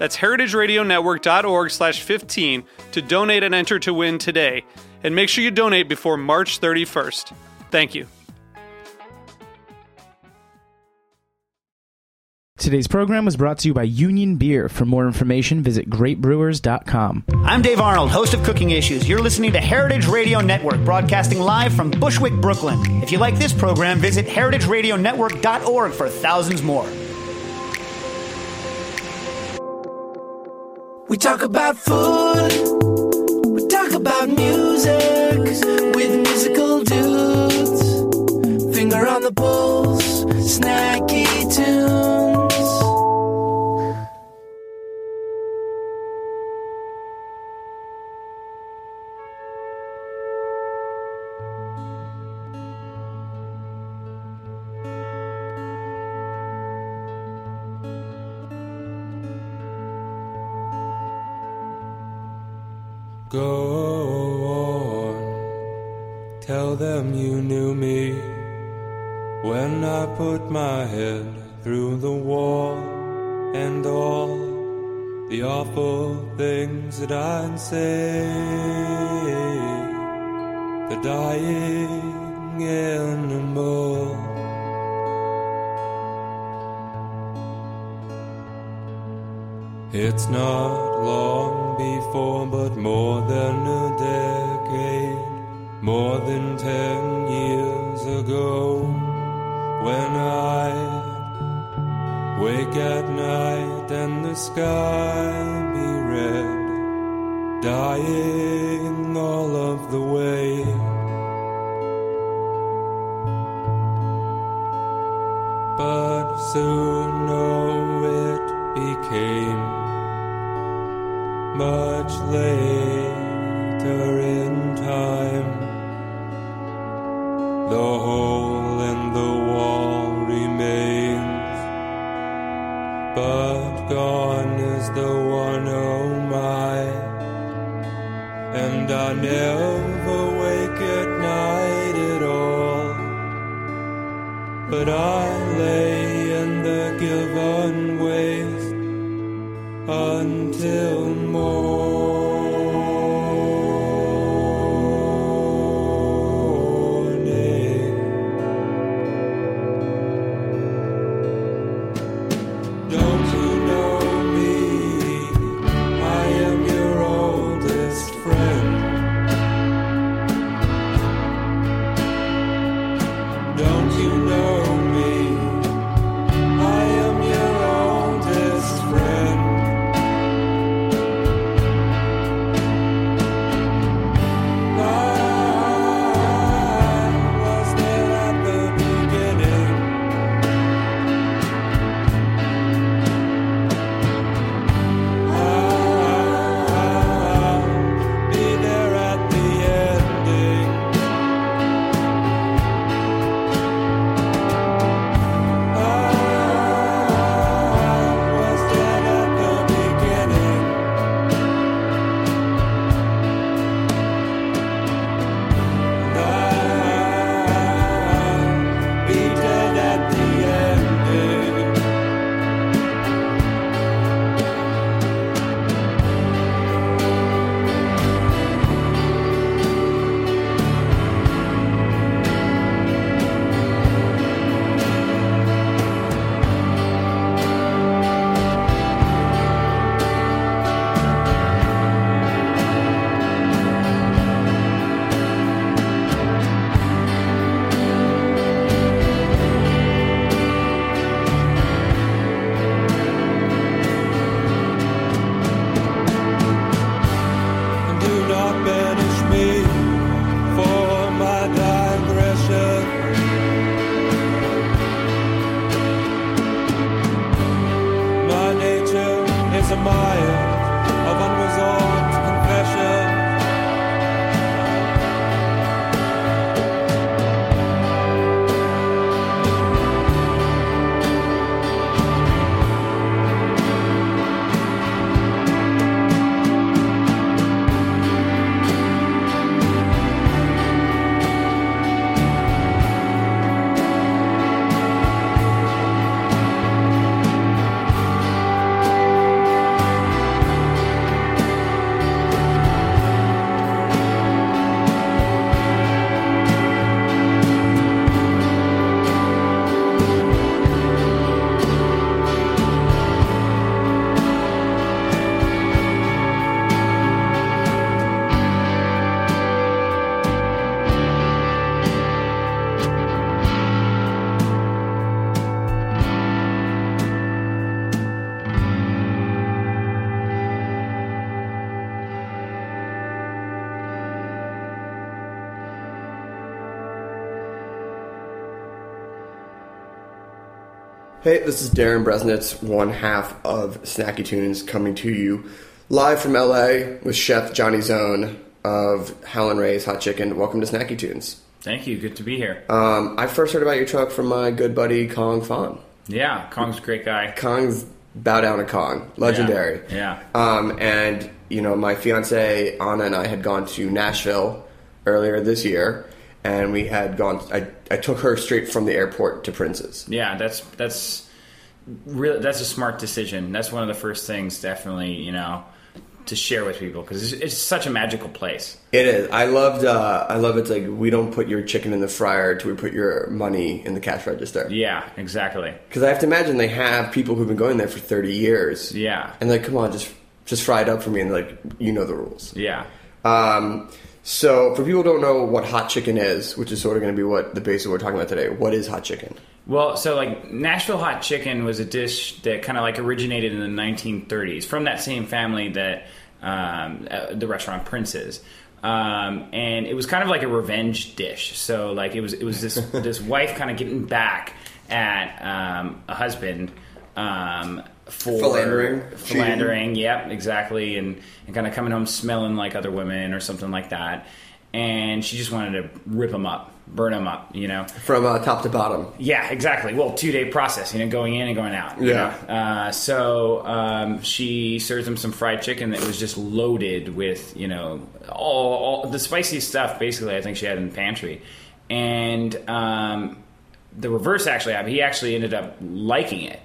That's heritageradionetwork.org slash 15 to donate and enter to win today. And make sure you donate before March 31st. Thank you. Today's program was brought to you by Union Beer. For more information, visit greatbrewers.com. I'm Dave Arnold, host of Cooking Issues. You're listening to Heritage Radio Network, broadcasting live from Bushwick, Brooklyn. If you like this program, visit heritageradionetwork.org for thousands more. We talk about food, we talk about music with musical dudes. Finger on the pulse, snacky tunes. Go on, tell them you knew me when I put my head through the wall and all the awful things that I'd say. The dying animal. It's not long before, but more than a decade, more than ten years ago, when I wake at night and the sky be red, dying all of the way. But soon, oh, it became much later in time. The hole in the wall remains, but gone is the one oh my. And I never wake at night at all, but I lay until morning. Hey, this is Darin Bresnitz, one half of Snacky Tunes, coming to you live from LA with Chef Johnny Zone of Howlin' Ray's Hot Chicken. Welcome to Snacky Tunes. Thank you. Good to be here. Um, I first heard about your truck from my good buddy Kong Fawn. yeah, Kong's a great guy. Kong's bow down to Kong, legendary. Yeah. Um, and you know, my fiance Anna and I had gone to Nashville earlier this year, and we had gone. I, I took her straight from the airport to Prince's. Yeah, that's that's really that's a smart decision. That's one of the first things, definitely, you know, to share with people because it's, it's such a magical place. It is. I loved. Uh, I love. It's like we don't put your chicken in the fryer till we put your money in the cash register. Yeah, exactly. Because I have to imagine they have people who've been going there for thirty years. Yeah. And like, come on, just just fry it up for me, and like, you know the rules. Yeah. Um, so for people who don't know what hot chicken is, which is sort of going to be what the base of what we're talking about today, what is hot chicken? Well, so like Nashville hot chicken was a dish that kind of like originated in the 1930s from that same family that um, uh, the restaurant Prince's. Um, and it was kind of like a revenge dish. So like it was it was this this wife kind of getting back at um, a husband um, for Philandering. philandering. Yep, exactly, and and kind of coming home smelling like other women or something like that. And she just wanted to rip him up, burn him up, you know. From uh, top to bottom. Yeah, exactly. Well, two day process, you know, going in and going out. you Yeah. know. Uh, so um, she serves him some fried chicken that was just loaded with, you know, all, all the spicy stuff. Basically, I think she had in the pantry, and um, the reverse actually happened. He actually ended up liking it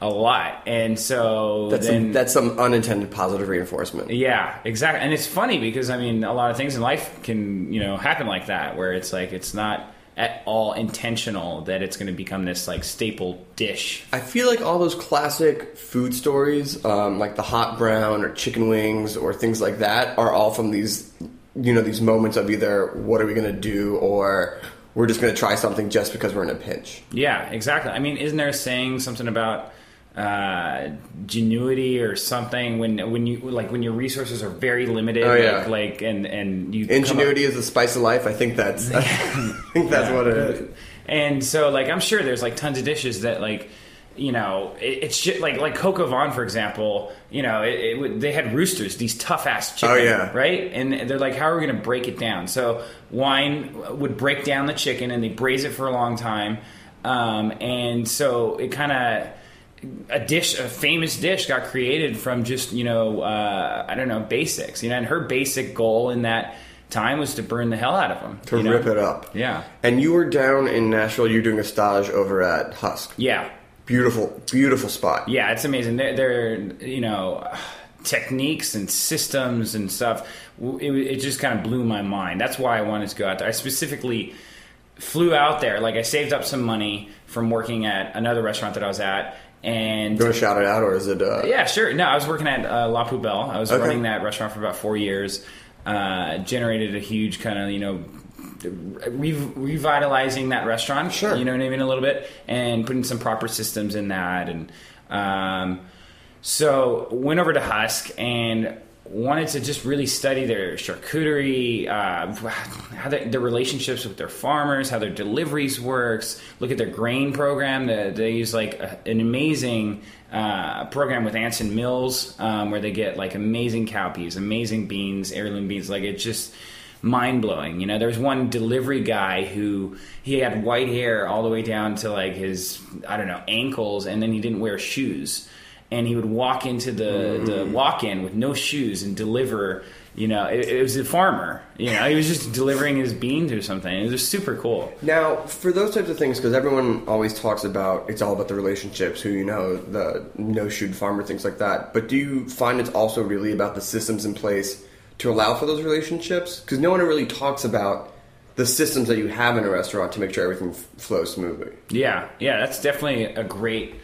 a lot, and so That's then some, that's some unintended positive reinforcement. yeah, exactly. And it's funny because I mean, a lot of things in life can you know happen like that, where it's like it's not at all intentional that it's going to become this like staple dish. I feel like all those classic food stories, um, like the hot brown or chicken wings or things like that, are all from these, you know, these moments of either what are we going to do or we're just going to try something just because we're in a pinch. Yeah, exactly. I mean, isn't there a saying something about uh, genuity or something when when you like when your resources are very limited? Oh, yeah. like, like and and you come up- Ingenuity is the spice of life. I think that's I think that's Yeah. what it is. And so, like, I'm sure there's like tons of dishes that, like, you know, it, it's just, like like coq au vin, for example. You know, it, it, they had roosters, these tough ass chicken, Oh, yeah. right? And they're like, how are we going to break it down? So wine would break down the chicken, and they braise it for a long time, um, and so it kind of. A dish, a famous dish, got created from just you know, uh, I don't know, basics. You know, and her basic goal in that time was to burn the hell out of them, To you know? rip it up. Yeah. And you were down in Nashville. You're doing a stage over at Husk. Yeah, Beautiful, beautiful spot. Yeah, it's amazing. They're, they're you know techniques and systems and stuff. It, it just kind of blew my mind. That's why I wanted to go out there. I specifically flew out there. Like I saved up some money from working at another restaurant that I was at, and You want to shout it out, or is it? Uh, yeah, sure. No, I was working at uh, La Poubelle. I was Okay. running that restaurant for about four years. Uh, generated a huge kind of you know re- revitalizing that restaurant. Sure. you know what I mean, a little bit, and putting some proper systems in that, and um, so went over to Husk and wanted to just really study their charcuterie, uh, how their relationships with their farmers, how their deliveries works. Look at their grain program. They, they use like a, an amazing uh, program with Anson Mills, um, where they get like amazing cowpeas, amazing beans, heirloom beans. Like it's just mind blowing. You know, there's one delivery guy who he had white hair all the way down to like his I don't know ankles, and then he didn't wear shoes and he would walk into the, the mm. walk-in with no shoes and deliver you know it, it was a farmer you know he was just delivering his beans or something it was super cool Now, for those types of things, because everyone always talks about it's all about the relationships, who you know, the no shoot farmer, things like that. But do you find it's also really about the systems in place to allow for those relationships? Because no one really talks about the systems that you have in a restaurant to make sure everything f- flows smoothly. yeah yeah that's definitely a great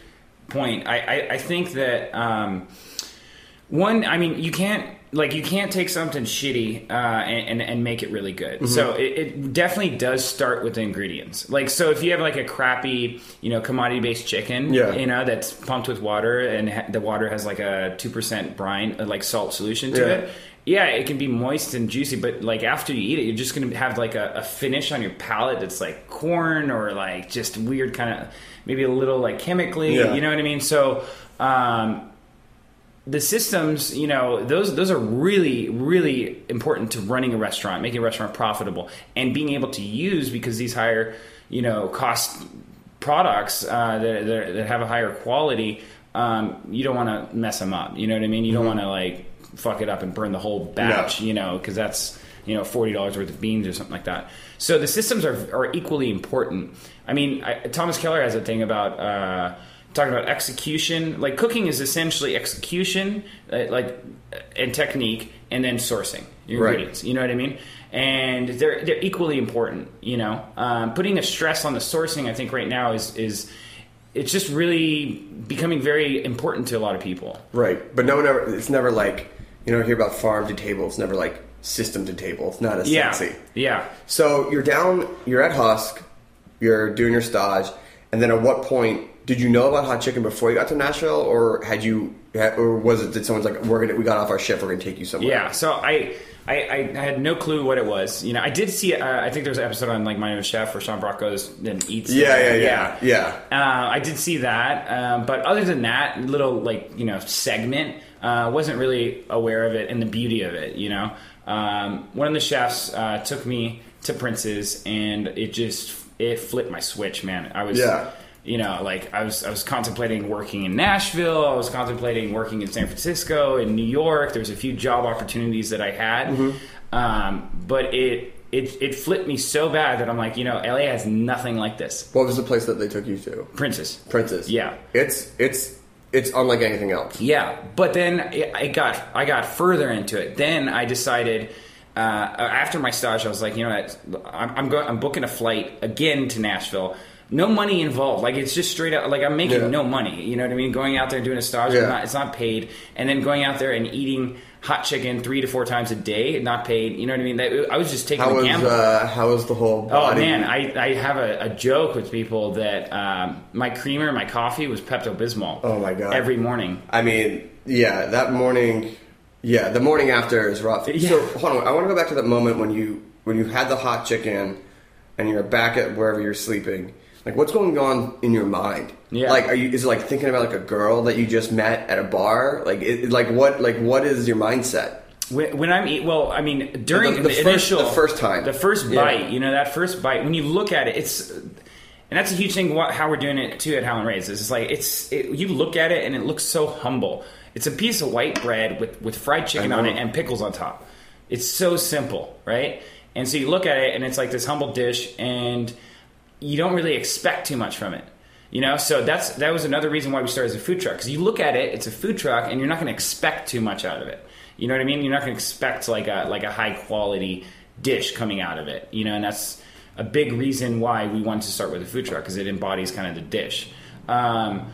point i, I, I think that um, one i mean you can't like you can't take something shitty uh, and, and, and make it really good. So it, it definitely does start with the ingredients. Like so, if you have like a crappy, you know, commodity based chicken, Yeah. you know, that's pumped with water and ha- the water has like a two percent brine, uh, like salt solution to Yeah. it, yeah, it can be moist and juicy, but like after you eat it, you're just gonna have like a, a finish on your palate that's like corn or like just weird kind of maybe a little like chemically. Yeah. You know what I mean? So. Um, the systems, you know, those those are really really important to running a restaurant, making a restaurant profitable, and being able to use because these higher, you know, cost products uh, that, that that have a higher quality, um, you don't want to mess them up. You know what I mean? You don't want to like fuck it up and burn the whole batch. No. You know, because that's you know forty dollars worth of beans or something like that. So the systems are are equally important. I mean, I, Thomas Keller has a thing about. Uh, talking about execution like cooking is essentially execution uh, like and technique and then sourcing your Right. ingredients you know what i mean and they're they're equally important you know um, putting the stress on the sourcing i think right now is is it's just really becoming very important to a lot of people Right, but no one ever. It's never like you know hear about farm to table. It's never like system to table. It's not as yeah sexy. yeah So you're down. You're at Husk. You're doing your stage, and then at what point did you know about hot chicken before you got to Nashville, or had you, or was it that someone's like we're gonna we got off our shift, we're gonna take you somewhere? Yeah, so I, I I had no clue what it was. You know, I did see. Uh, I think there was an episode on like Mind of a Chef where Sean Brock goes and eats. Yeah, yeah, yeah, yeah. Uh, I did see that, um, but other than that, little like you know segment, uh, wasn't really aware of it and the beauty of it. You know, um, one of the chefs uh, took me to Prince's, and it just it flipped my switch, man. I was Yeah. you know, like I was I was contemplating working in Nashville, I was contemplating working in San Francisco, in New York. There's a few job opportunities that I had, um, but it it it flipped me so bad that I'm like, you know, LA has nothing like this. What was the place that they took you to? Prince's. Prince's. Yeah. It's it's it's unlike anything else. Yeah, but then I got I got further into it. Then I decided uh, after my stage, I was like, you know, what, I'm I'm, go- I'm booking a flight again to Nashville. No money involved. Like it's just straight up. Like I'm making Yeah. no money. You know what I mean? Going out there and doing a stage, Yeah. not, it's not paid. And then going out there and eating hot chicken three to four times a day, not paid. You know what I mean? That, I was just taking How a was gamble. uh, how was the whole? Oh man, I, I have a, a joke with people that um, my creamer, my coffee was Pepto Bismol. Oh, my God. Every morning. I mean, yeah, that morning, yeah, the morning after is rough. Yeah. So hold on, I want to go back to that moment when you when you had the hot chicken and you're back at wherever you're sleeping. Like, what's going on in your mind? Yeah. Like, are you is it like thinking about like a girl that you just met at a bar? Like, it, like what like what is your mindset? When, when I'm eat, well, I mean, during The- the, the first- initial, the first time. the first Yeah. bite, you know, that first bite. When you look at it, it's, and that's a huge thing. What, how we're doing it too at Howlin' Rays is it's like it's it, you look at it and it looks so humble. It's a piece of white bread with with fried chicken on it and pickles on top. It's so simple, right? And so you look at it and it's like this humble dish, and you don't really expect too much from it. You know, so that's that was another reason why we started as a food truck because you look at it, it's a food truck, and you're not going to expect too much out of it. You know what I mean? You're not going to expect like a like a high quality dish coming out of it. You know, and that's a big reason why we wanted to start with a food truck because it embodies kind of the dish. Um,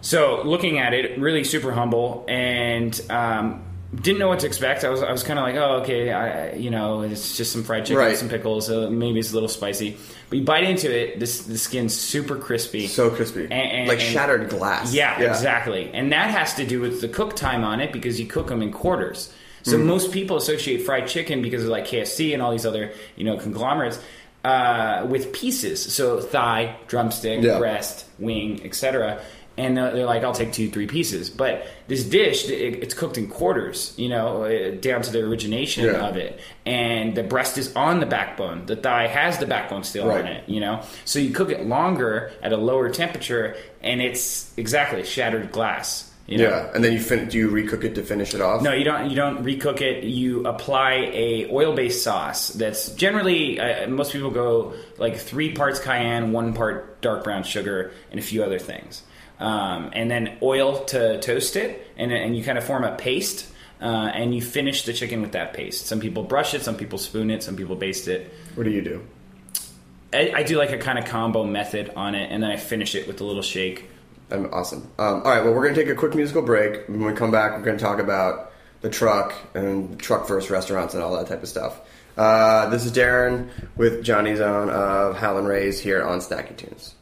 so looking at it, really super humble, and um, didn't know what to expect. I was I was kind of like, oh, okay, I, you know, it's just some fried chicken, Right. some pickles, uh, maybe it's a little spicy. But you bite into it, this the skin's super crispy, So crispy, And- and- like and- shattered glass. yeah, exactly. And that has to do with the cook time on it because you cook them in quarters. So most people associate fried chicken because of like KFC and all these other you know conglomerates uh, with pieces. So thigh, drumstick, Yeah. breast, wing, etc. And they're like, I'll take two, three pieces. But this dish, it's cooked in quarters, you know, uh, down to the origination Yeah. of it. And the breast is on the backbone. The thigh has the backbone still Right. on it, you know. So you cook it longer at a lower temperature, and it's exactly shattered glass. You know? Yeah, and then you fin- do you recook it to finish it off? No, you don't. You don't recook it. You apply a oil-based sauce. That's generally uh, most people go like three parts cayenne, one part dark brown sugar, and a few other things, um, and then oil to toast it, and and you kind of form a paste. Uh, and you finish the chicken with that paste. Some people brush it, some people spoon it, some people baste it. What do you do? I, I do like a kind of combo method on it, and then I finish it with a little shake. I'm awesome. Um, all right, well, we're going to take a quick musical break. When we come back, we're going to talk about the truck and truck first restaurants and all that type of stuff. Uh, this is Darin with Johnny Zone of Howlin' Rays here on Snacky Tunes.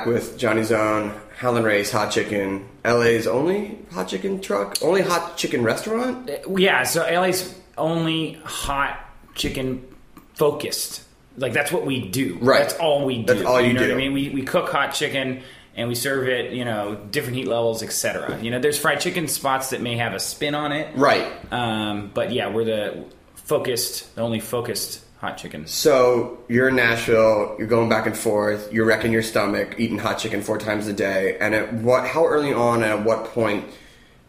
Back with Johnny Zone, Howlin' Ray's Hot Chicken, LA's only hot chicken truck, only hot chicken restaurant. Yeah, so LA's only hot chicken focused. Like that's what we do. Right. That's all we do. That's all you know do. What I mean, we we cook hot chicken and we serve it. You know, different heat levels, etc. You know, there's fried chicken spots that may have a spin on it. Right. Um, but yeah, we're the focused, the only focused hot chicken. So you're in Nashville. You're going back and forth. You're wrecking your stomach, eating hot chicken four times a day. And at what? How early on? And at what point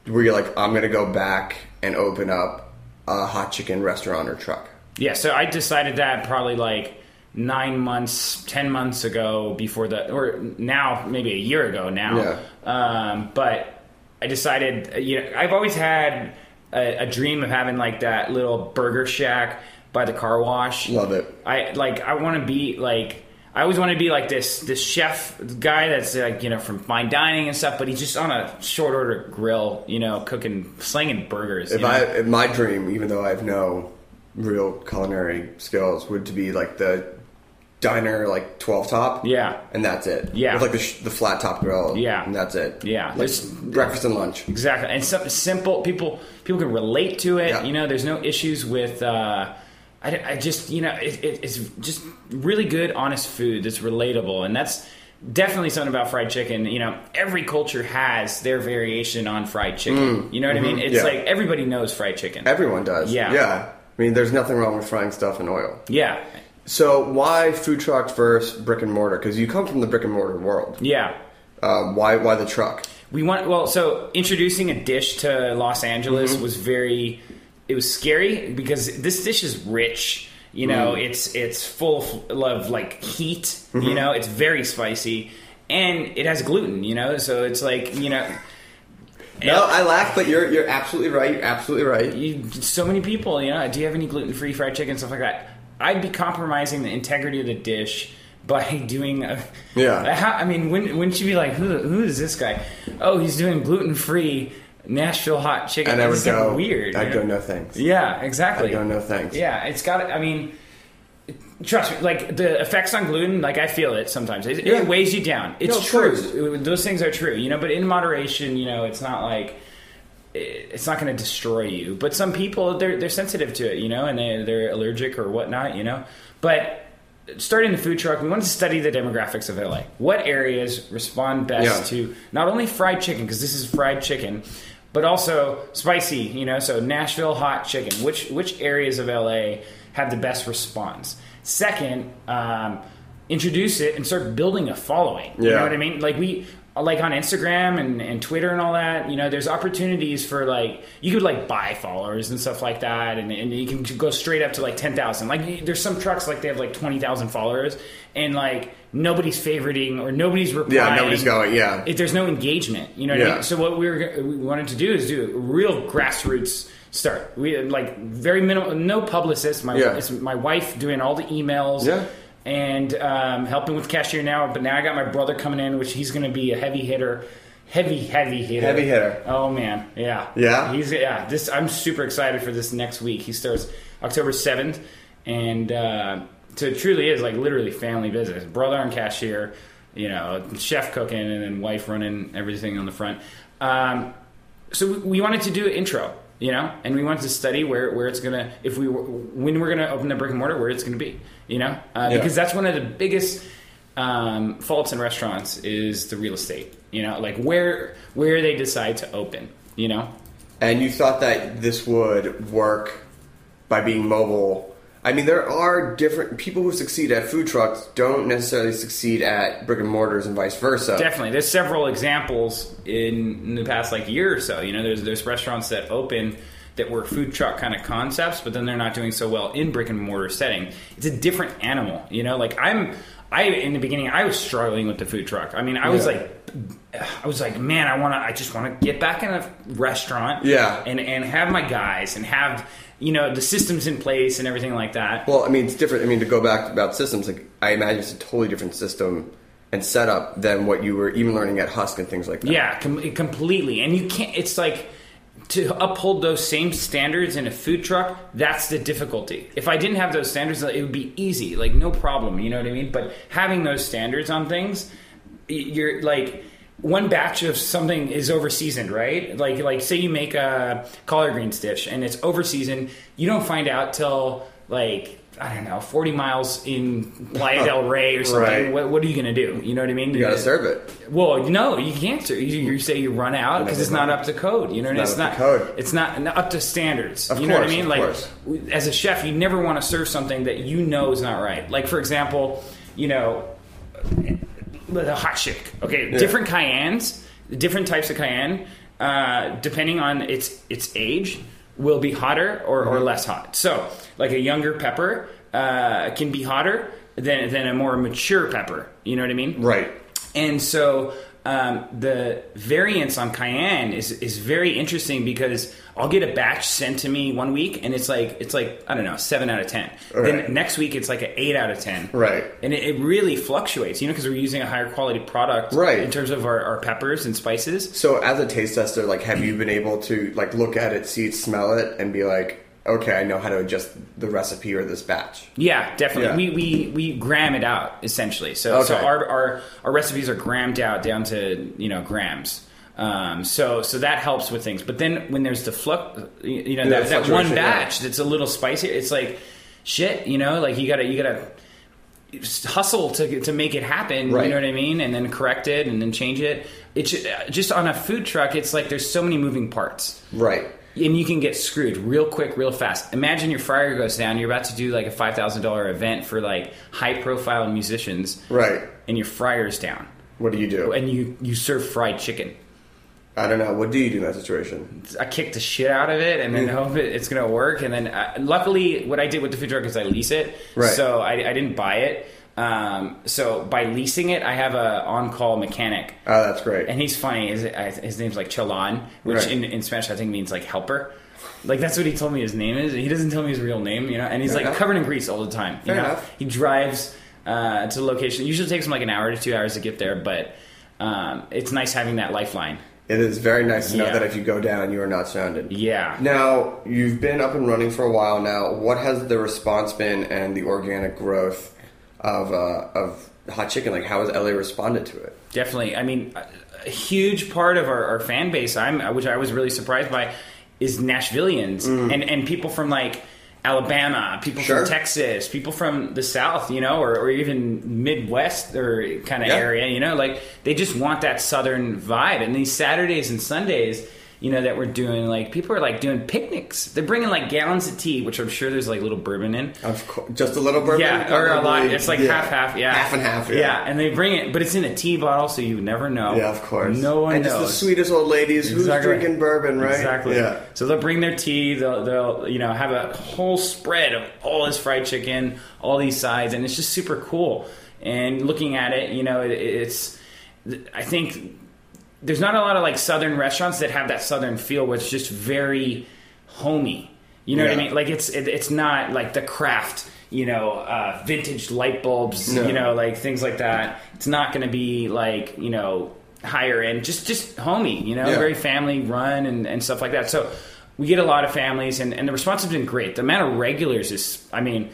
were you like, I'm gonna go back and open up a hot chicken restaurant or truck? Yeah, so I decided that probably like nine months, ten months ago before the, or now maybe a year ago now. Yeah. Um, but I decided, you know, I've always had a, a dream of having like that little burger shack by the car wash. Love it. I like. I want to be like. I always want to be like this this chef guy that's like you know from fine dining and stuff, but he's just on a short order grill, you know, cooking slinging burgers. If you know? I, if my dream, even though I have no real culinary skills, would to be like the diner, like twelve top. Yeah. and that's it. Yeah. with like the, sh- the flat top grill. Yeah. and that's it. Yeah. like There's- breakfast and lunch. Exactly, and something simple. People people can relate to it. Yeah. You know, there's no issues with. Uh, I, I just you know it, it, it's just really good, honest food that's relatable, and that's definitely something about fried chicken. You know, every culture has their variation on fried chicken. you know what I mean? It's Mm. Yeah. like everybody knows fried chicken. Everyone does. Yeah. yeah. I mean, there's nothing wrong with frying stuff in oil. yeah, So why food trucks versus brick and mortar? Because you come from the brick and mortar world. yeah. Uh, why why the truck? we want well, so introducing a dish to Los Angeles Mm-hmm. was very. It was scary because this dish is rich. You know, Mm. it's it's full of like heat. Mm-hmm. You know, it's very spicy, and it has gluten. You know, so it's like you know. No, I laugh, but you're you're absolutely right. You're absolutely right. you, so many people, you know, do you have any gluten free fried chicken stuff like that? I'd be compromising the integrity of the dish by doing a Yeah. How, I mean, wouldn't, wouldn't you be like, who who is this guy? Oh, he's doing gluten free Nashville hot chicken. And I would go weird. I'd you go know? no thanks. Yeah, exactly. I'd go no thanks. Yeah, it's got. I mean, trust me. Like the effects on gluten, like I feel it sometimes. It, Yeah. it weighs you down. It's No, true. course. Those things are true. You know, but in moderation. You know, it's not like it- it's not going to destroy you. But some people they're they're sensitive to it. You know, and they they're allergic or whatnot. You know, but. Starting the food truck, we wanted to study the demographics of LA. What areas respond best Yeah. to not only fried chicken, because this is fried chicken, but also spicy. You know, so Nashville hot chicken. Which which areas of LA have the best response? Second, um, introduce it and start building a following. You Yeah. know what I mean? Like we Uh, like on Instagram and, and Twitter and all that, you know, there's opportunities for like you could like buy followers and stuff like that, and, and you can go straight up to like ten thousand. Like there's some trucks like they have like twenty thousand followers, and like nobody's favoriting or nobody's replying. Yeah, nobody's going. Yeah, If there's no engagement, you know what I mean. So what we were we wanted to do is do a real grassroots start. We like very minimal, no publicist. My Yeah. it's my wife doing all the emails. Yeah. And um, helping with cashier now, but now I got my brother coming in, which he's going to be a heavy hitter, heavy, heavy hitter, Heavy hitter. Oh man, yeah, Yeah? He's yeah. This I'm super excited for this next week. He starts October seventh, and uh, so it truly is like literally family business. Brother on cashier, you know, chef cooking, and then wife running everything on the front. Um, so we- we wanted to do an intro, you know, and we wanted to study where, where it's gonna if we were- when we're gonna open the brick and mortar, where it's gonna be, you know, uh, Yeah. because that's one of the biggest um, faults in restaurants is the real estate, you know, like where where they decide to open, you know. and you thought that this would work by being mobile. I mean, there are different people who succeed at food trucks don't necessarily succeed at brick and mortars and vice versa. Definitely, there's several examples in, in the past like year or so. You know, there's there's restaurants that open that were food truck kind of concepts, but then they're not doing so well in brick and mortar setting. It's a different animal. You know, like I'm. I in the beginning I was struggling with the food truck. I mean, I was like, I was like, man, I want to. I just want to get back in a restaurant, Yeah. and and have my guys and have you know the systems in place and everything like that. Well, I mean, it's different. I mean, to go back about systems, like I imagine it's a totally different system and setup than what you were even learning at Husk and things like that. Yeah, com- completely. And you can't. It's like to uphold those same standards in a food truck. That's the difficulty. If I didn't have those standards, it would be easy, like no problem. You know what I mean? But having those standards on things, you're like. One batch of something is over seasoned, right? Like, like say you make a collard greens dish and it's over seasoned. You don't find out till like I don't know, forty miles in Playa del Rey or something. Right. What, what are you gonna do? You know what I mean? You gotta serve it. Well, no, you can't. sir. You, you say you run out because it's not up to code. You know, It's it's not to code. It's not up to standards. Of you know what I mean? Like, course. as a chef, you never want to serve something that you know is not right. Like, for example, you know, the hot shake. Okay, different cayennes, different types of cayenne, uh, depending on its its age, will be hotter or, Mm-hmm. or less hot. So, like a younger pepper uh, can be hotter than than a more mature pepper. You know what I mean? Right. And so um, the variance on cayenne is is very interesting because I'll get a batch sent to me one week and it's like it's like I don't know seven out of ten. Right. Then next week it's like an eight out of ten. Right. And it, it really fluctuates, you know, because we're using a higher quality product, Right. In terms of our, our peppers and spices. So, as a taste tester, like, have you been able to like look at it, see it, smell it, and be like, okay, I know how to adjust the recipe or this batch? Yeah, definitely. Yeah. We, we we gram it out essentially. So so our, our our recipes are grammed out down to you know grams. Um, so so that helps with things. But then when there's the flux, you know Yeah, that, that one fluctuation, yeah. batch that's a little spicier, it's like shit. You know, like you gotta you gotta hustle to to make it happen. Right. You know what I mean? And then correct it and then change it. It's just on a food truck. It's like there's so many moving parts Right. And you can get screwed real quick, real fast. Imagine your fryer goes down. You're about to do like a five thousand dollar event for like high profile musicians, Right. and your fryer's down, What do you do? and you you serve fried chicken. I don't know. What do you do in that situation? I kick the shit out of it and then hope it, it's going to work. And then, uh, luckily, what I did with the food truck is I lease it. Right. So I, I didn't buy it. Um, so by leasing it, I have a on-call mechanic, Oh, that's great. and he's funny. His, his name's like Chalan, which Right. in, in Spanish I think means like helper. Like that's what he told me his name is. He doesn't tell me his real name, you know. And he's Fair like enough. covered in grease all the time. You Fair know, enough. he drives uh, to the location. It usually takes him like an hour to two hours to get there, but um, it's nice having that lifeline. It is very nice to know Yeah. that if you go down, you are not stranded. Yeah. Now, you've been up and running for a while now. What has the response been and the organic growth of uh, of hot chicken? Like, how has LA responded to it? Definitely. I mean, a, huge part of our, our fan base, I'm, which I was really surprised by, is Nashvillians and, and people from like Alabama, people Mm. Sure. from Texas, people from the South, you know, or, or even Midwest or kind of Yeah. area, you know, like they just want that Southern vibe. And these Saturdays and Sundays, you know, that we're doing, like people are like doing picnics. They're bringing like gallons of tea, which I'm sure there's like little bourbon in. Of course, just a little bourbon. Yeah, or a lot. It's like Yeah. half half. Yeah, half and half. Yeah, and they bring it, but it's in a tea bottle, so you never know. Yeah, of course. No one and knows. just the sweetest old ladies Exactly. who's drinking bourbon, right? Exactly. Yeah. So they'll bring their tea. They'll, they'll, you know, have a whole spread of all this fried chicken, all these sides, and it's just super cool. And looking at it, you know, it, it's. I think there's not a lot of like southern restaurants that have that southern feel, where it's just very homey. You know what I mean? Like it's it, it's not like the craft. You know, uh, vintage light bulbs. No. You know, like things like that. It's not going to be like you know higher end. Just just homey. You know, Yeah. very family run and, and stuff like that. So we get a lot of families, and, and the response has been great. The amount of regulars is, I mean,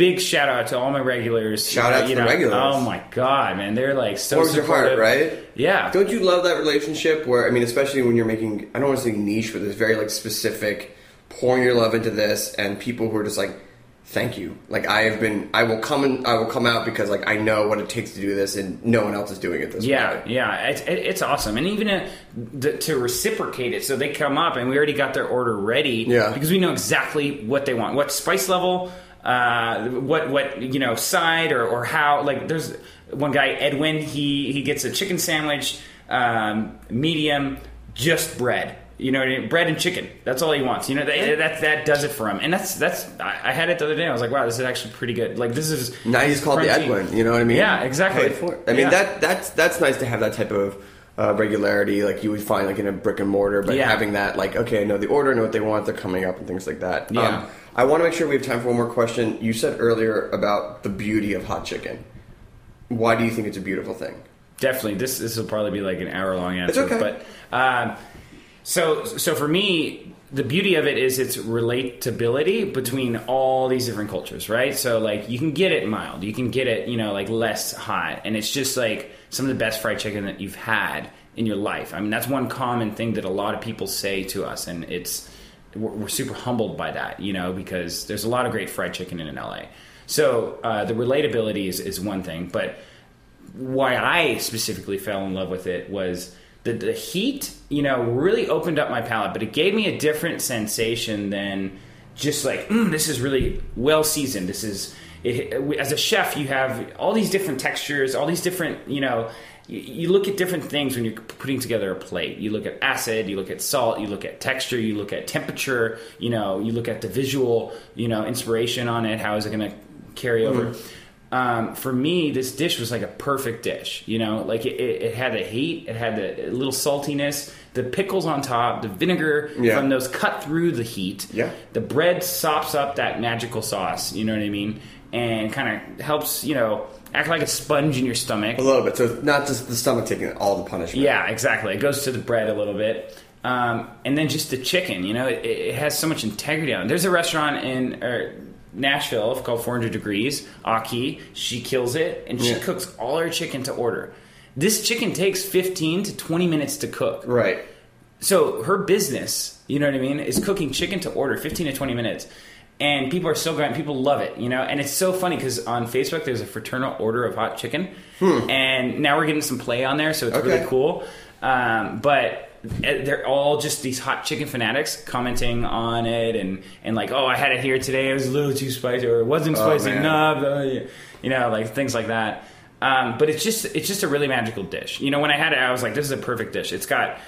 big shout out to all my regulars. Shout out You to the regulars. Oh my god, man, they're like so Warms your heart, right? Yeah. Don't you love that relationship where I mean, especially when you're making I don't want to say niche, but it's very like specific, pouring your love into this, and people who are just like, thank you. Like I have been, I will come and I will come out because like I know what it takes to do this, and no one else is doing it this Yeah, way. yeah, it's, it's awesome, and even uh the, to reciprocate it, so they come up and we already got their order ready, Yeah. because we know exactly what they want, what spice level, uh, what what you know side or, or how. Like, there's one guy Edwin, he he gets a chicken sandwich, um, medium, just bread. You know, what I mean? bread and chicken. That's all he wants. You know, that that, that does it for him, and that's that's. I, I had it the other day. I was like, wow, this is actually pretty good. Like, this is Now he's called the. Edwin. You know what I mean? Yeah, exactly. For. I mean Yeah. that that's that's nice to have that type of uh, regularity, like you would find like in a brick and mortar, but Yeah. having that like okay, I know the order, I know what they want, they're coming up and things like that. Um, Yeah. I want to make sure we have time for one more question. You said earlier about the beauty of hot chicken. Why do you think it's a beautiful thing? Definitely, this this will probably be like an hour long answer. okay. But um, so so for me, the beauty of it is its relatability between all these different cultures, right? So like you can get it mild, you can get it, you know, like less hot, and it's just like some of the best fried chicken that you've had in your life. I mean, that's one common thing that a lot of people say to us, and it's we're, we're super humbled by that, you know, because there's a lot of great fried chicken in LA. So uh, the relatability is, is one thing, but why I specifically fell in love with it was the, the heat, you know, really opened up my palate, but it gave me a different sensation than just like, mm, this is really well seasoned. This is, it, as a chef, you have all these different textures, all these different, you know, you, you look at different things when you're putting together a plate. You look at acid, you look at salt, you look at texture, you look at temperature, you know, you look at the visual, you know, inspiration on it. How is it going to carry over? um, for me, this dish was like a perfect dish. You know, like it, it, it had the heat, it had the little saltiness, the pickles on top, the vinegar Yeah. from those cut through the heat. Yeah. The bread sops up that magical sauce. You know what I mean? And kind of helps, you know, act like a sponge in your stomach. A little bit. So it's not just the stomach taking all the punishment. Yeah, exactly. It goes to the bread a little bit. Um, and then just the chicken, you know, it, it has so much integrity on it. There's a restaurant in uh, Nashville called 400 Degrees, Aqui. She kills it, and she Yeah. cooks all her chicken to order. This chicken takes 15 to 20 minutes to cook. Right. So her business, you know what I mean, is cooking chicken to order, 15 to 20 minutes. And people are so great. People love it, you know. And it's so funny because on Facebook there's a fraternal order of hot chicken, and now we're getting some play on there, so it's Hmm. Okay. really cool. Um, but eh, they're all just these hot chicken fanatics commenting on it, and and like, oh, I had it here today. It was a little too spicy, or it wasn't Oh, spicy man. enough. uh, You know, like things like that. Um, but it's just it's just a really magical dish. You know, when I had it, I was like, this is a perfect dish. It's got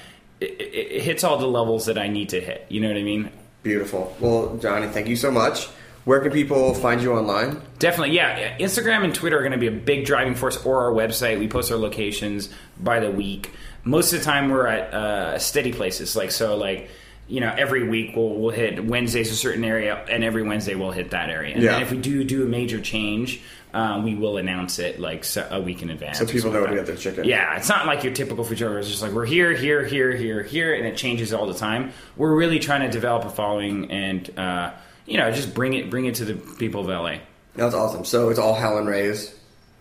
it, it, it hits all the levels that I need to hit. You know what I mean? Beautiful. Well, Johnny, thank you so much. Where can people find you online? Definitely, yeah. Instagram and Twitter are going to be a big driving force, or our website. We post our locations by the week. Most of the time, we're at uh, steady places. Like so, like you know, every week we'll we'll hit Wednesdays a certain area, and every Wednesday we'll hit that area. And Yeah. then if we do do a major change, um, we will announce it like so- a week in advance. So people know to that. get their chicken. Yeah, it's not like your typical food truck. It's just like we're here, here, here, here, here, and it changes all the time. We're really trying to develop a following and uh, you know just bring it bring it to the people of LA. That's awesome. So it's all Howlin' Rays.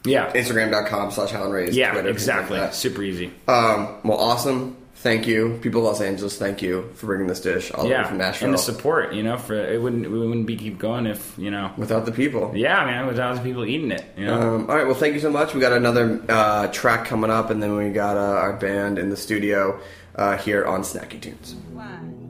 Yeah, Instagram.com slash Howlin' Rays. yeah, Twitter, exactly. like. Super easy. Um, well, awesome. Thank you, people of Los Angeles. Thank you for bringing this dish all the way from Nashville. and the support. You know, for it wouldn't we wouldn't be keep going if you know. Without the people. Yeah, man, without the people eating it. You know. Um, all right. Well, thank you so much. We got another uh, track coming up, and then we got uh, our band in the studio uh, here on Snacky Tunes. One,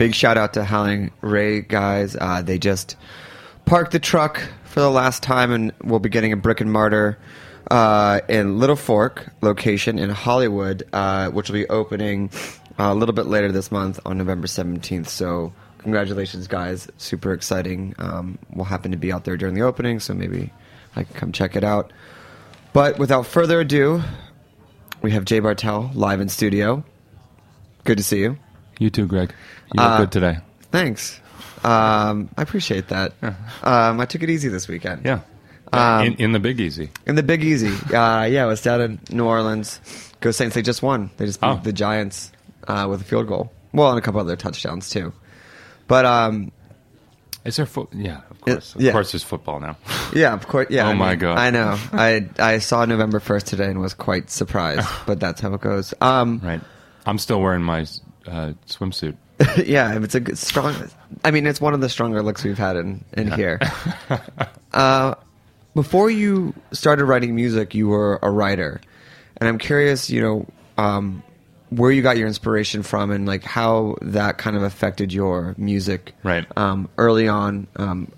big shout out to Howlin' Ray guys. Uh, they just parked the truck for the last time, and we'll be getting a brick and mortar uh, in Little Fork location in Hollywood, uh, which will be opening uh, a little bit later this month on November seventeenth. So. Congratulations, guys! Super exciting. Um, we'll happen to be out there during the opening, so maybe I can come check it out. But without further ado, we have Jaye Bartell live in studio. Good to see you. You too, Greg. You look Uh, good today. Thanks. Um, I appreciate that. Um, I took it easy this weekend. Yeah. Um, in, in the Big Easy. In the Big Easy. Uh, yeah, it was down in New Orleans. Go Saints. They just won. They just beat Oh. the Giants uh, with a field goal. Well, and a couple other touchdowns, too. But, um, Is there foot? Yeah, of course. Of yeah. course, there's football now. yeah, of course. Yeah. Oh I my mean, God. I know. I I saw November 1st today and was quite surprised, but that's how it goes. Um, right. I'm still wearing my uh, swimsuit. yeah, it's a good, strong. I mean, it's one of the stronger looks we've had in in here. uh, before you started writing music, you were a writer, and I'm curious, you know, um, where you got your inspiration from, and like how that kind of affected your music. Right. Um, early on, um,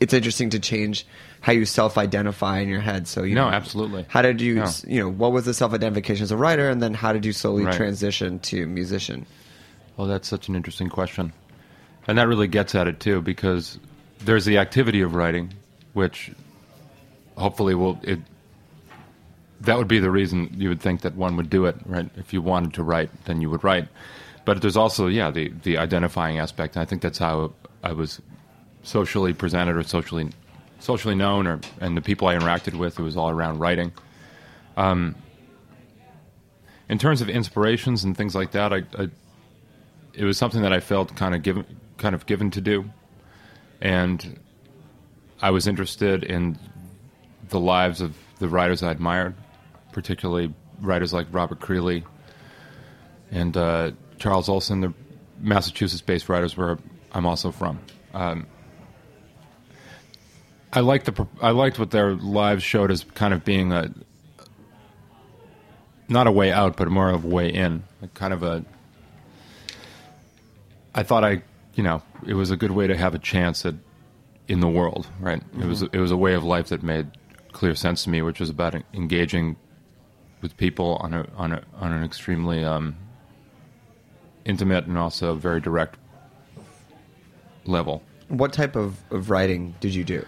it's interesting to change how you self-identify in your head. So you No, know, absolutely. How did you, No. you know, what was the self-identification as a writer, and then how did you slowly Right. transition to musician? Well, that's such an interesting question. And that really gets at it, too, because there's the activity of writing, which hopefully will. It, that would be the reason you would think that one would do it, right? If you wanted to write, then you would write. But there's also, yeah, the, the identifying aspect. And I think that's how I was socially presented or socially socially known, or and the people I interacted with, it was all around writing. Um, in terms of inspirations and things like that, I, I it was something that I felt kind of given kind of given to do, and I was interested in the lives of the writers I admired, particularly writers like Robert Creeley and uh, Charles Olson, the Massachusetts-based writers where I'm also from. Um, I liked the I liked what their lives showed as kind of being a not a way out, but more of a way in, like kind of a. I thought I, you know, it was a good way to have a chance at in the world, right? It was it was a way of life that made clear sense to me, which was about engaging with people on a on a on an extremely um, intimate and also very direct level. What type of, of writing did you do?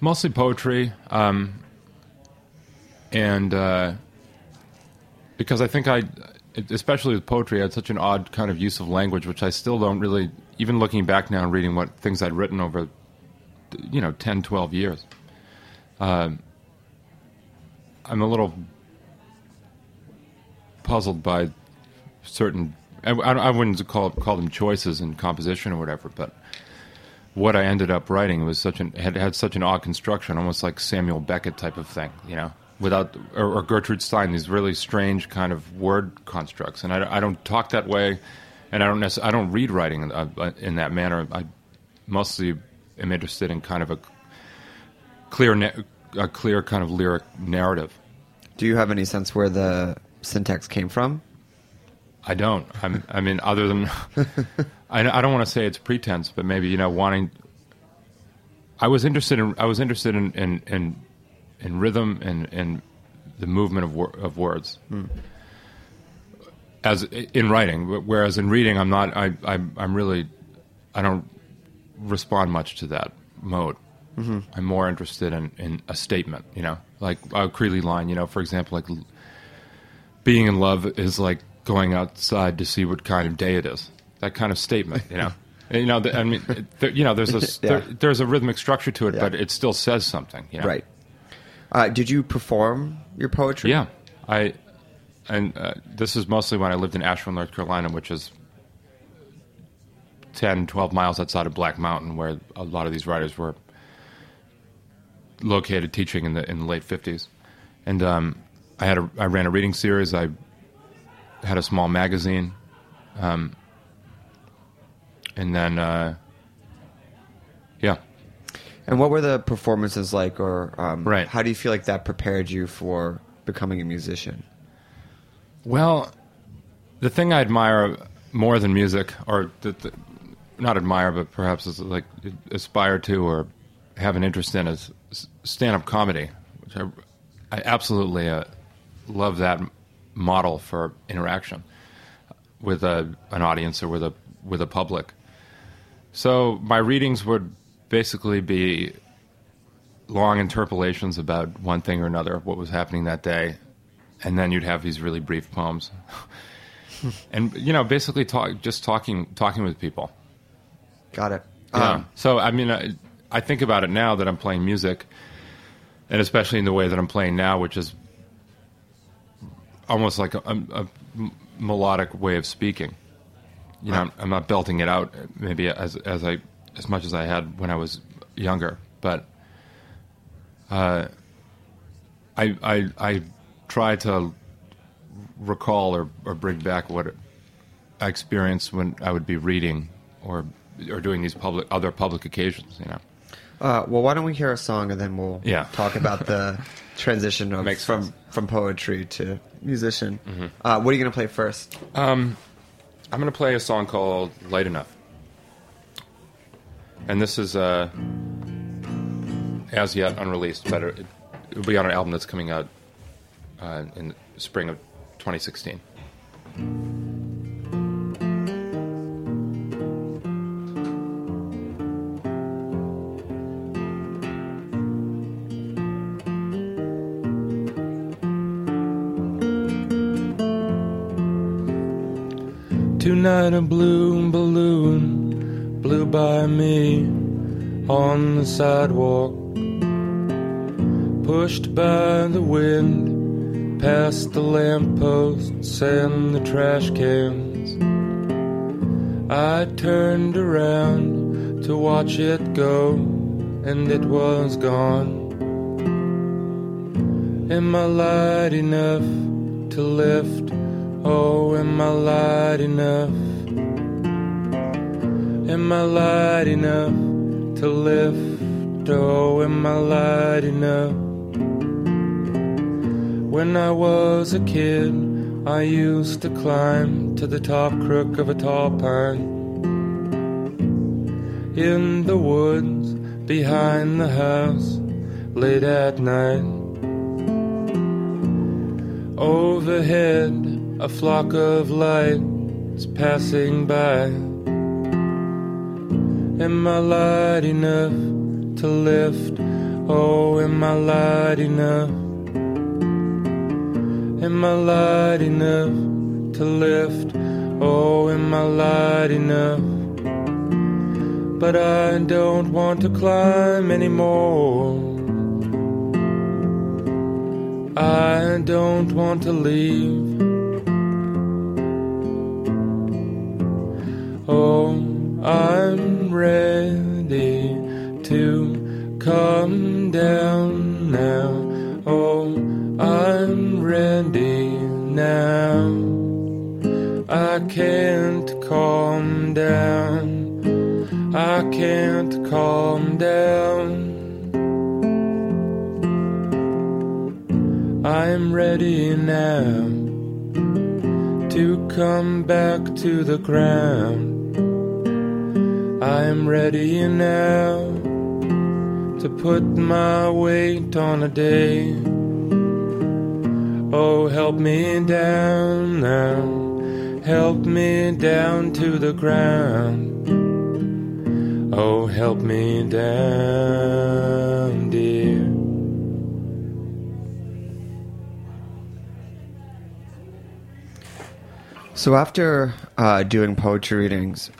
Mostly poetry, um, and uh, because I think I, especially with poetry, I had such an odd kind of use of language, which I still don't really. Even looking back now and reading what things I'd written over, you know, 10, 12 years, um, I'm a little puzzled by certain. I, I wouldn't call call them choices in composition or whatever, but what I ended up writing was such an had had such an odd construction, almost like Samuel Beckett type of thing, you know, without or, or Gertrude Stein, these really strange kind of word constructs, and I, I don't talk that way, and I don't necess- I don't read writing in, uh, in that manner. I mostly am interested in kind of a clear na- a clear kind of lyric narrative. Do you have any sense where the syntax came from? I don't. I'm, I mean, other than I, I don't want to say it's pretense, but maybe you know, wanting. I was interested in. I was interested in in in, in rhythm and and the movement of wor- of words. Hmm. As in writing, whereas in reading, I'm not. I I'm, I'm really. I don't respond much to that mode. Mm-hmm. I'm more interested in, in a statement. You know, like a Creeley line. You know, for example, like being in love is like going outside to see what kind of day it is. That kind of statement, you know. And, you know, the, I mean, there, you know, there's a Yeah. there, there's a rhythmic structure to it, Yeah. but it still says something, you know. Right. Uh, did you perform your poetry? Yeah, I, and uh, this is mostly when I lived in Asheville, North Carolina, which is 10, 12 miles outside of Black Mountain, where a lot of these writers were located, teaching in the in the late fifties. And um, I had a I ran a reading series. I had a small magazine, um, and then uh, And what were the performances like, or um, Right. how do you feel like that prepared you for becoming a musician? Well, the thing I admire more than music, or the, the, not admire, but perhaps is like aspire to or have an interest in is stand up comedy, which I, I absolutely uh, love that model for interaction with a, an audience or with a with a public. So my readings would basically be long interpolations about one thing or another, what was happening that day, and then you'd have these really brief poems, and you know, basically talk, just talking, talking with people. Got it. Yeah. Um, so I mean, I, I think about it now that I'm playing music, and especially in the way that I'm playing now, which is almost like a melodic way of speaking. You know, I'm, I'm not belting it out maybe as as I as much as I had when I was younger, but uh, I I I try to recall or, or bring back what I experienced when I would be reading or or doing these public other public occasions. You know. Uh, well, why don't we hear a song and then we'll Yeah. talk about the transition of from sense. Mm-hmm. from poetry to musician. Uh, what are you going to play first? Um, I'm going to play a song called "Light Enough," and this is uh, as yet unreleased, but it will be on an album that's coming out uh, in spring of 2016. Tonight a blue balloon blew by me on the sidewalk, pushed by the wind, past the lampposts and the trash cans. I turned around to watch it go, and it was gone. Am I light enough to lift? Oh, am I light enough? Am I light enough to lift? Oh, am I light enough? When I was a kid, I used to climb to the top crook of a tall pine. In the woods behind the house, late at night. Overhead, a flock of lights passing by. Am I light enough to lift? Oh, am I light enough? Am I light enough to lift? Oh, am I light enough? But I don't want to climb anymore. I don't want to leave. Come down now. Oh, I'm ready now. I can't calm down. I can't calm down. I'm ready now to come back to the ground. I'm ready now put my weight on a day. Oh, help me down now. Help me down to the ground. Oh, help me down, dear. So after uh, doing poetry readings,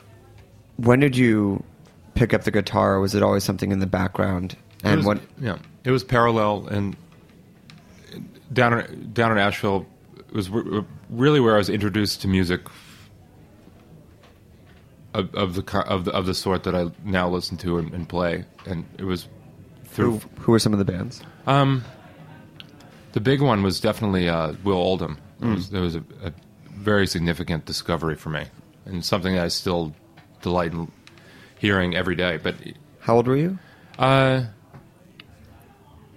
when did you pick up the guitar? Was it always something in the background? It And was, what? Yeah, it was parallel, and down in, down in Asheville it was re- really where I was introduced to music of, of the of the of the sort that I now listen to and, and play, and it was Who, through. who were some of the bands? Um, the big one was definitely uh, Will Oldham. It was, it was a, a very significant discovery for me, and something that I still delight in hearing every day. But How old were you? uh,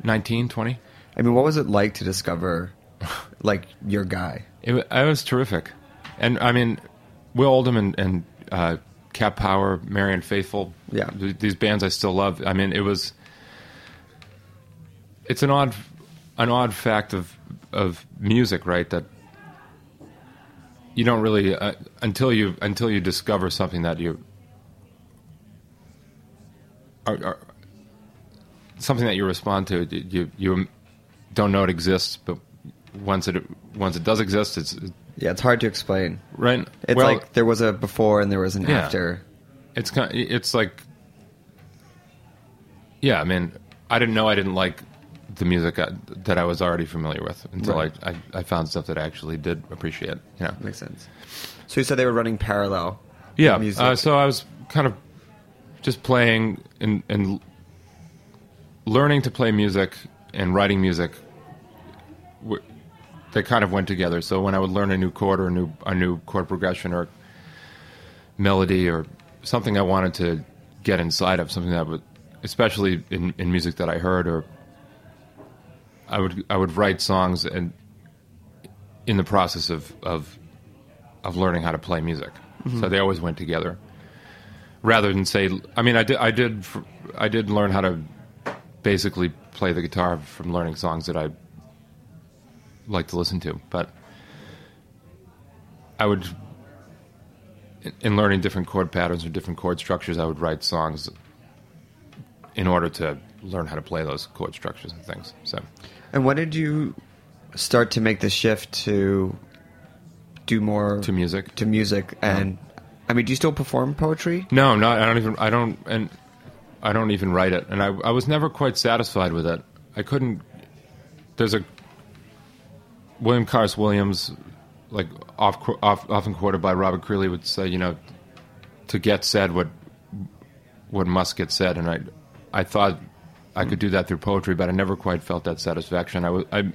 19, 20? I mean, what was it like to discover, like, your guy? It, wa- it was terrific, and I mean, Will Oldham and, and uh, Cat Power, Marianne Faithfull. Yeah. th- these bands I still love. I mean, it was. It's an odd, an odd fact of of music, right? That you don't really uh, until you until you discover something that you are, are something that you respond to. You you don't know it exists, but once it once it does exist, it's Yeah, it's hard to explain. right. It's Well, like there was a before and there was an Yeah. after. it's kind. It's like, yeah. I mean, I didn't know I didn't like the music I, that I was already familiar with until Right. I, I I found stuff that I actually did appreciate. You know. Makes sense. So you said they were running parallel. Yeah. Music. Uh, so I was kind of just playing and and learning to play music and writing music. They kind of went together. So when I would learn a new chord or a new a new chord progression or melody or something I wanted to get inside of, something that would, especially in, in music that I heard, or I would I would write songs and in the process of of of learning how to play music. Mm-hmm. So they always went together. Rather than say, I mean, I did, I did, I did learn how to basically play the guitar from learning songs that I like to listen to. But I would, in- in learning different chord patterns or different chord structures, I would write songs in order to learn how to play those chord structures and things. So. And when did you start to make the shift to do more To music? To music, and uh-huh. I mean, do you still perform poetry? No, no, I don't even. I don't, and I don't even write it. And I, I was never quite satisfied with it. I couldn't. There's a William Carlos Williams, like off, off, often quoted by Robert Creeley, would say, you know, to get said what what must get said. And I, I thought I could do that through poetry, but I never quite felt that satisfaction. I was, I,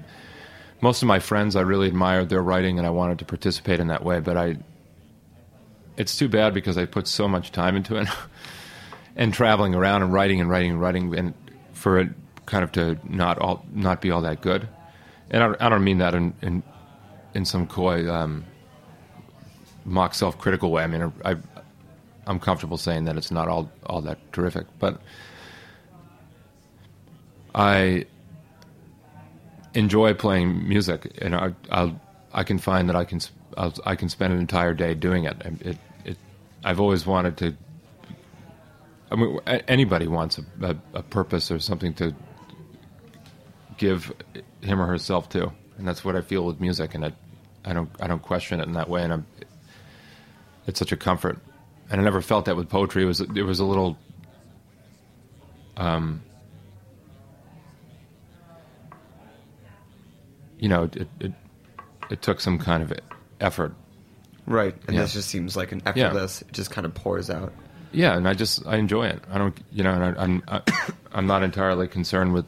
most of my friends, I really admired their writing, and I wanted to participate in that way, but I it's too bad because I put so much time into it and traveling around and writing and writing and writing and for it kind of to not all not be all that good. And I, don't- I don't mean that in in, in some coy um, mock self critical way. I mean I I'm comfortable saying that it's not all all that terrific, but I enjoy playing music, and I I'll, I can find that I can I'll, I can spend an entire day doing it. It it I've always wanted to. I mean, anybody wants a, a, a purpose or something to give him or herself to, and that's what I feel with music. And I, I don't I don't question it in that way, and I'm. It's such a comfort, and I never felt that with poetry. It was it was a little. Um, you know, it, it it took some kind of effort. Right, and Yeah. this just seems like an Yeah. effortless. It just kind of pours out. Yeah, and I just I enjoy it. I don't, you know, and I, I'm I, I'm not entirely concerned with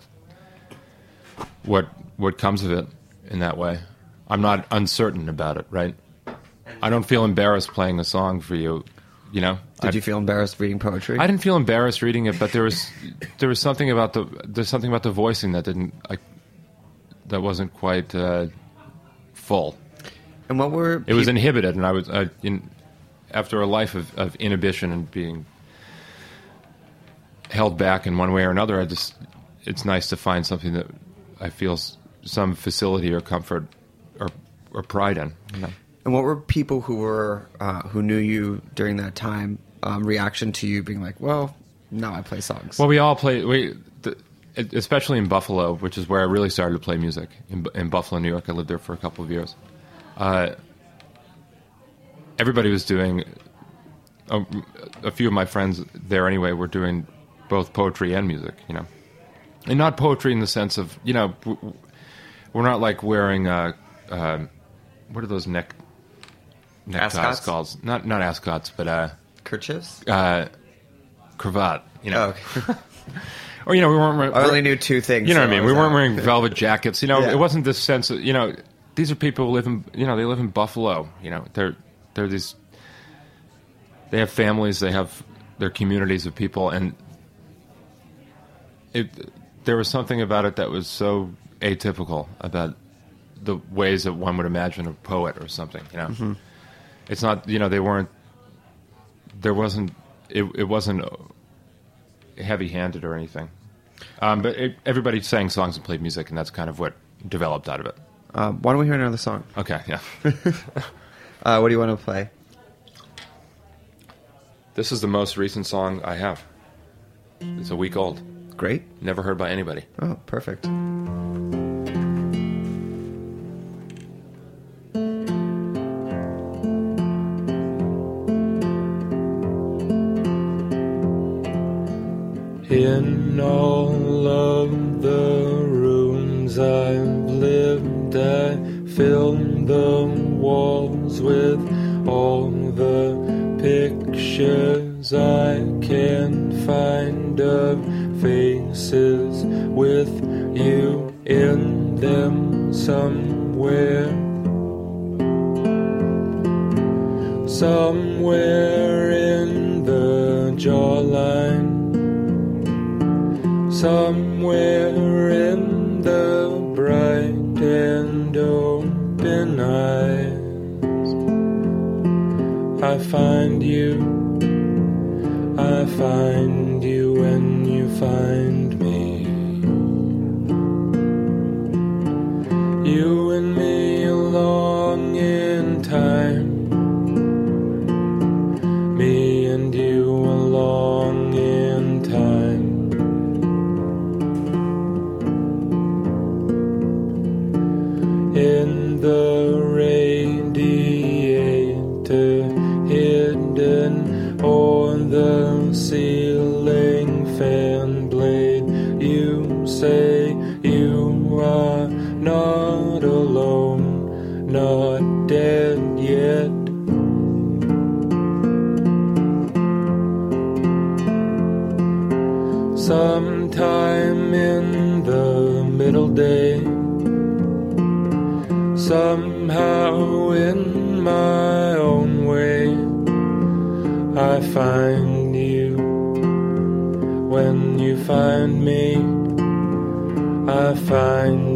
what what comes of it in that way. I'm not uncertain about it, right? I don't feel embarrassed playing a song for you, you know. Did I, you feel embarrassed reading poetry? I didn't feel embarrassed reading it, but there was there was something about the there's something about the voicing that didn't I, that wasn't quite uh, full. And what were It was inhibited, and I was uh, in after a life of, of inhibition and being held back in one way or another. I just it's nice to find something that I feel some facility or comfort or or pride in. You know? And what were people who were uh, who knew you during that time um, reaction to you being like, well, now I play songs. Well, we all play. We, the, especially in Buffalo, which is where I really started to play music. In, in Buffalo, New York, I lived there for a couple of years. Uh, everybody was doing. A, a few of my friends there, anyway, were doing both poetry and music. You know, and not poetry in the sense of you know, we're not like wearing. Uh, uh, what are those neck neckties called? Not not ascots, but uh, Kerchiefs? uh, cravat. You know, Oh, okay. or you know, we weren't. wearing- I only knew two things. You know what I mean? We weren't wearing velvet jackets. You know, Yeah. it wasn't this sense of you know, these are people who live in you know they live in Buffalo. You know, they're they're these. They have families. They have their communities of people, and it. There was something about it that was so atypical about the ways that one would imagine a poet or something. You know, Mm-hmm. it's not. You know, they weren't there wasn't it, it wasn't heavy handed or anything. Um, but it, everybody sang songs and played music, and that's kind of what developed out of it. Um, why don't we hear another song? Okay, yeah. Uh, what do you want to play? this is the most recent song I have. It's a week old. Great. Never heard by anybody. Oh, perfect. In all of the rooms I've lived, I filled the walls with all the pictures I can find of faces with you in them somewhere. Somewhere in the jawline somewhere in the I find you, I find you when you find find you. When you find me I find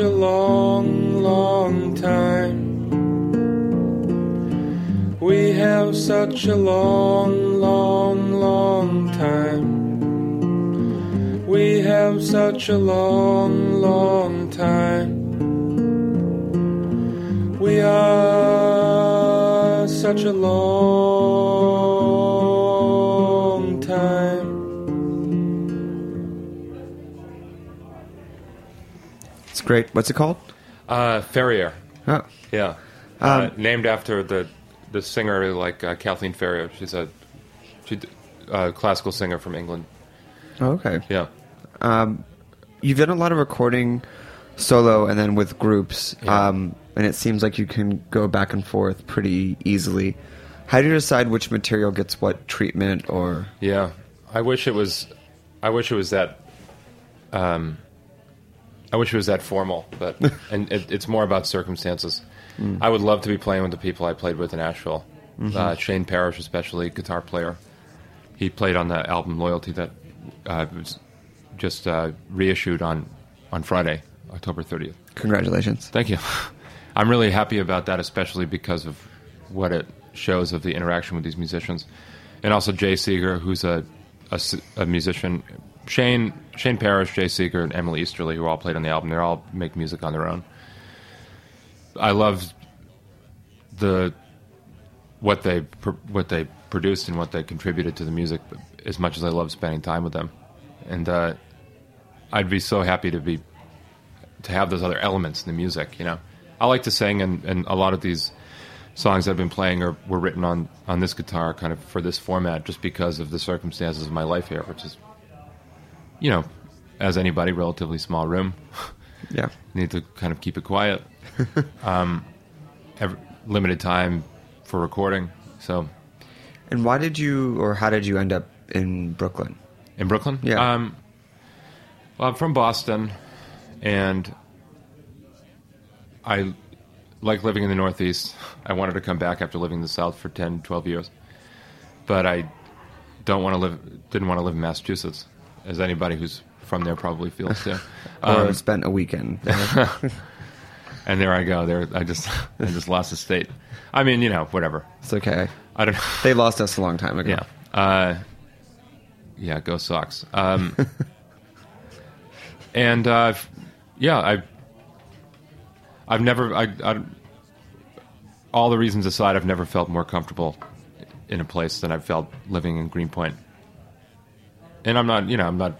a long, long time. We have such a long, long, long time. We have such a long, long time. We are such a long great. What's it called? Uh, Ferrier. Oh, Yeah. uh, named after the the singer like uh, Kathleen Ferrier. She's a she a classical singer from England. oh, okay. Yeah. You've done a lot of recording solo and then with groups, Yeah. um, and it seems like you can go back and forth pretty easily. How do you decide which material gets what treatment or Yeah, I wish it was. I wish it was that. Um, I wish it was that formal, but and it, it's more about circumstances. I would love to be playing with the people I played with in Asheville. Uh, Shane Parish, especially guitar player. He played on the album Loyalty that uh, was just uh, reissued on on Friday, October thirtieth. congratulations? Thank you. I'm really happy about that, especially because of what it shows of the interaction with these musicians, and also Jay Seeger, who's a a musician. Shane Shane Parish, Jay Seeger, and Emily Easterly, who all played on the album. They all make music on their own. I love the what they what they produced and what they contributed to the music as much as I love spending time with them, and uh, I'd be so happy to be to have those other elements in the music. You know, I like to sing, and, and a lot of these songs I've been playing are were written on on this guitar, kind of for this format, just because of the circumstances of my life here, which is, you know, as anybody, relatively small room. Yeah. Need to kind of keep it quiet. um, have limited time for recording, so And why did you, or how did you end up in Brooklyn? In Brooklyn? Yeah. Um, well, I'm from Boston, and I like living in the Northeast. I wanted to come back after living in the South for 10, 12 years. But I don't want to live, didn't want to live in Massachusetts, as anybody who's from there probably feels too. Or Um, spent a weekend? there? and there I go. There, I just, I just lost the state. I mean, you know, whatever. it's okay. I don't. They lost us a long time ago. Yeah. Uh, yeah, go Sox. Um, and uh, yeah, I, I've never, I, I, all the reasons aside, I've never felt more comfortable in a place than I've felt living in Greenpoint. And I'm not, you know, I'm not,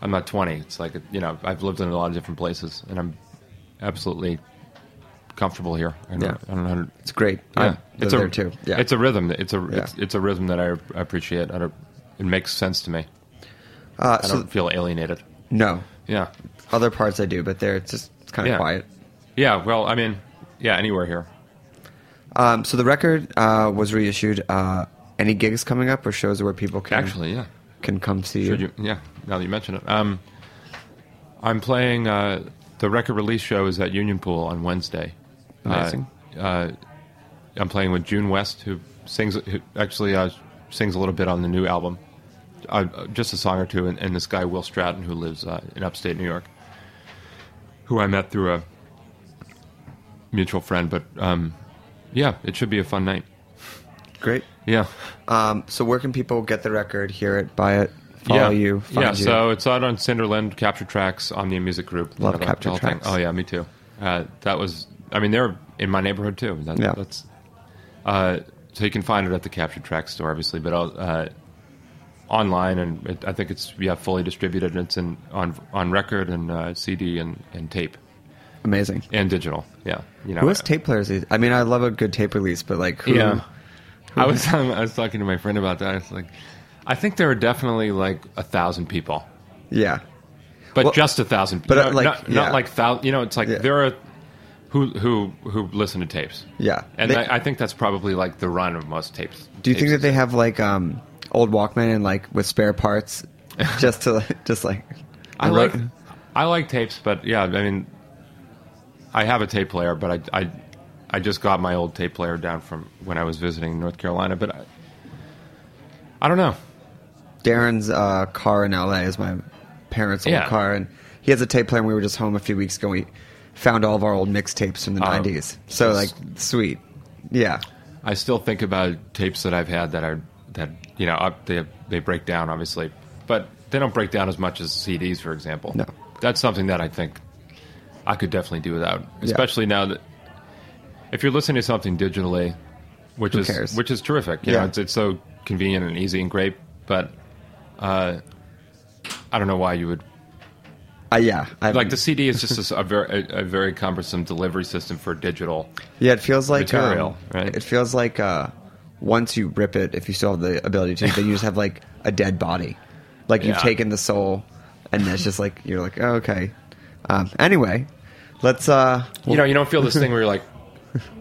I'm not 20. It's like, you know, I've lived in a lot of different places, and I'm absolutely comfortable here. I don't, Yeah. I don't know. To, It's great. yeah, it's a there too. Yeah. it's a rhythm. It's a Yeah. it's, it's a rhythm that I appreciate. I don't, it makes sense to me. uh, I so, don't feel alienated. no. Yeah, Other parts I do, but there it's just it's kind of Yeah. quiet. yeah. Well, I mean, yeah, anywhere here. Um, so the record uh, was reissued. Uh, any gigs coming up or shows where people can Actually, yeah. can come see Should you? you? Yeah. Now that you mention it, um, I'm playing uh, the record release show is at Union Pool on Wednesday. Amazing. Uh, uh, I'm playing with June West, who sings, who actually uh, sings a little bit on the new album, uh, just a song or two, and, and this guy Will Stratton, who lives uh, in upstate New York, who I met through a mutual friend. But um, yeah, it should be a fun night. Great. Yeah. Um, so where can people get the record, hear it, buy it, follow yeah. you, find yeah, you? so it's out on Cinderland Capture Tracks on the music group. Love Capture whole thing. Tracks. Oh yeah, me too. Uh, that was, I mean, they're in my neighborhood too. That, Yeah. That's, uh, so you can find it at the Capture Tracks store, obviously, but uh, online, and it, I think it's yeah fully distributed. and It's in on on record and uh, CD and, and tape Amazing. and digital. Yeah, you know. Who has tape players? I mean, I love a good tape release, but like, who? Yeah. I was I was talking to my friend about that. I was like, I think there are definitely like a thousand people. Yeah. but Well, just a thousand. but, uh, like, not, yeah. not like thousand. You know, it's like Yeah. there are who who who listen to tapes. Yeah. and They- I, I think that's probably like the run of most tapes. Do you think that they have like um, old Walkman and like with spare parts, just to just like? I like I like tapes, but yeah, I mean, I have a tape player, but I I I just got my old tape player down from when I was visiting North Carolina, but I, I don't know. Darin's uh, car in LA is my parents' old Yeah. car, and he has a tape player. and We were just home a few weeks ago. and We found all of our old mixtapes from the Oh. '90s. So like, sweet. Yeah. I still think about tapes that I've had that are that you know up, they they break down obviously, but they don't break down as much as CDs, for example. No. that's something that I think I could definitely do without, Yeah. especially now that if you're listening to something digitally, which Who is cares? which is terrific. You Yeah. know, it's it's so convenient and easy and great, but uh, I don't know why you would Uh, yeah. I, like the CD is just a, a very a, a very cumbersome delivery system for digital. Yeah, it feels like material, um, right? It feels like uh, once you rip it, if you still have the ability to, then you just have like a dead body, like you've Yeah. taken the soul, and it's just like you're like, oh, okay. Um, anyway, let's. Uh, you know, you don't feel this thing where you're like,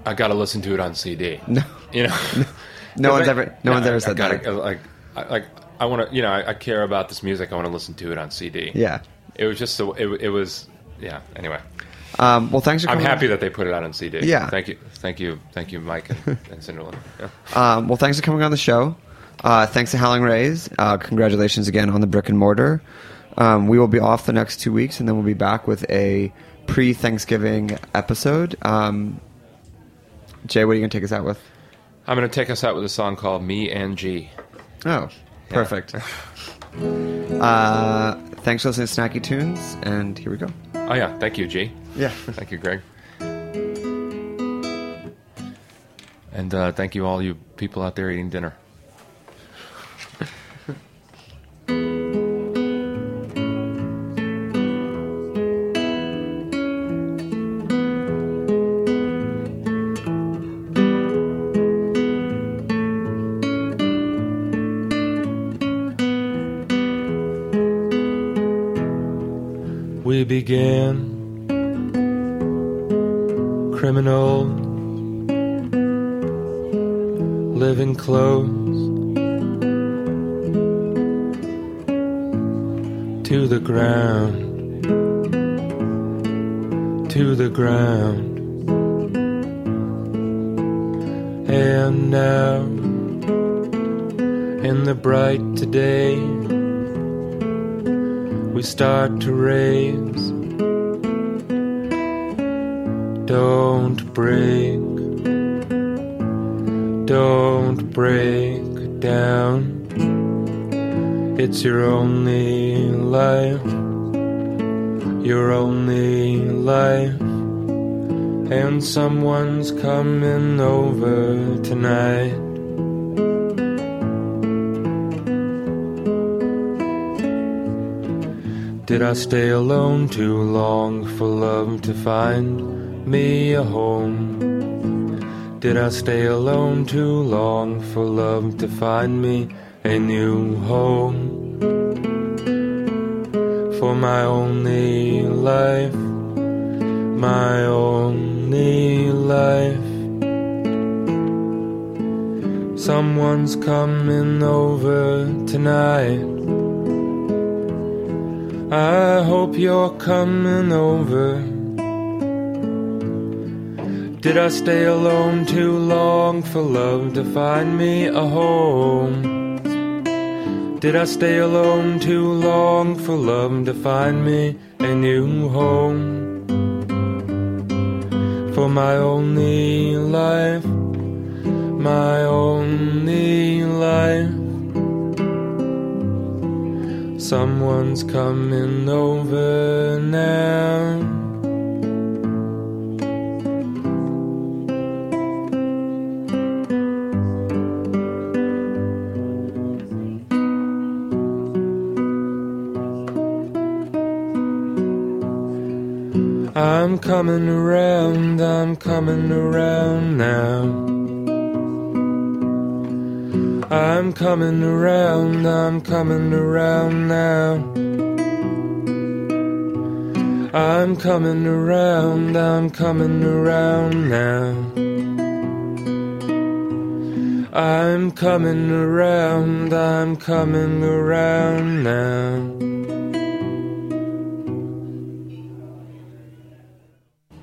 I got to listen to it on CD. No. you know, No one's I- ever- no one's I- ever I said gotta- that. Like, I, like I want to, you know, I, I care about this music. I want to listen to it on CD. Yeah. it was just so it, it was, yeah. Anyway, Um, well, thanks for I'm happy that they put it out on CD. Yeah. thank you, thank you, thank you, Mike and, and Cinderella. Yeah. Um, well, thanks for coming on the show. Uh, thanks to Howlin' Rays. Uh, congratulations again on the brick and mortar. Um, we will be off the next two weeks, and then we'll be back with a pre-Thanksgiving episode. Um, Jaye, what are you going to take us out with? I'm going to take us out with a song called "Me and G." Oh, perfect. uh, thanks for listening to Snacky Tunes, and here we go. Oh yeah, thank you, G. Yeah. thank you, Greg. And uh, thank you, all you people out there eating dinner. Your only life, your only life. And someone's coming over tonight. Did I stay alone too long for love to find me a home? Did I stay alone too long for love to find me a new home? My only life, my only life. Someone's coming over tonight. I hope you're coming over. Did I stay alone too long for love to find me a home? Did I stay alone too long for love to find me a new home? For my only life, my only life. Someone's coming over now. I'm coming around, I'm coming around now. I'm coming around, I'm coming around now. I'm coming around, I'm coming around now. I'm coming around, I'm coming around now.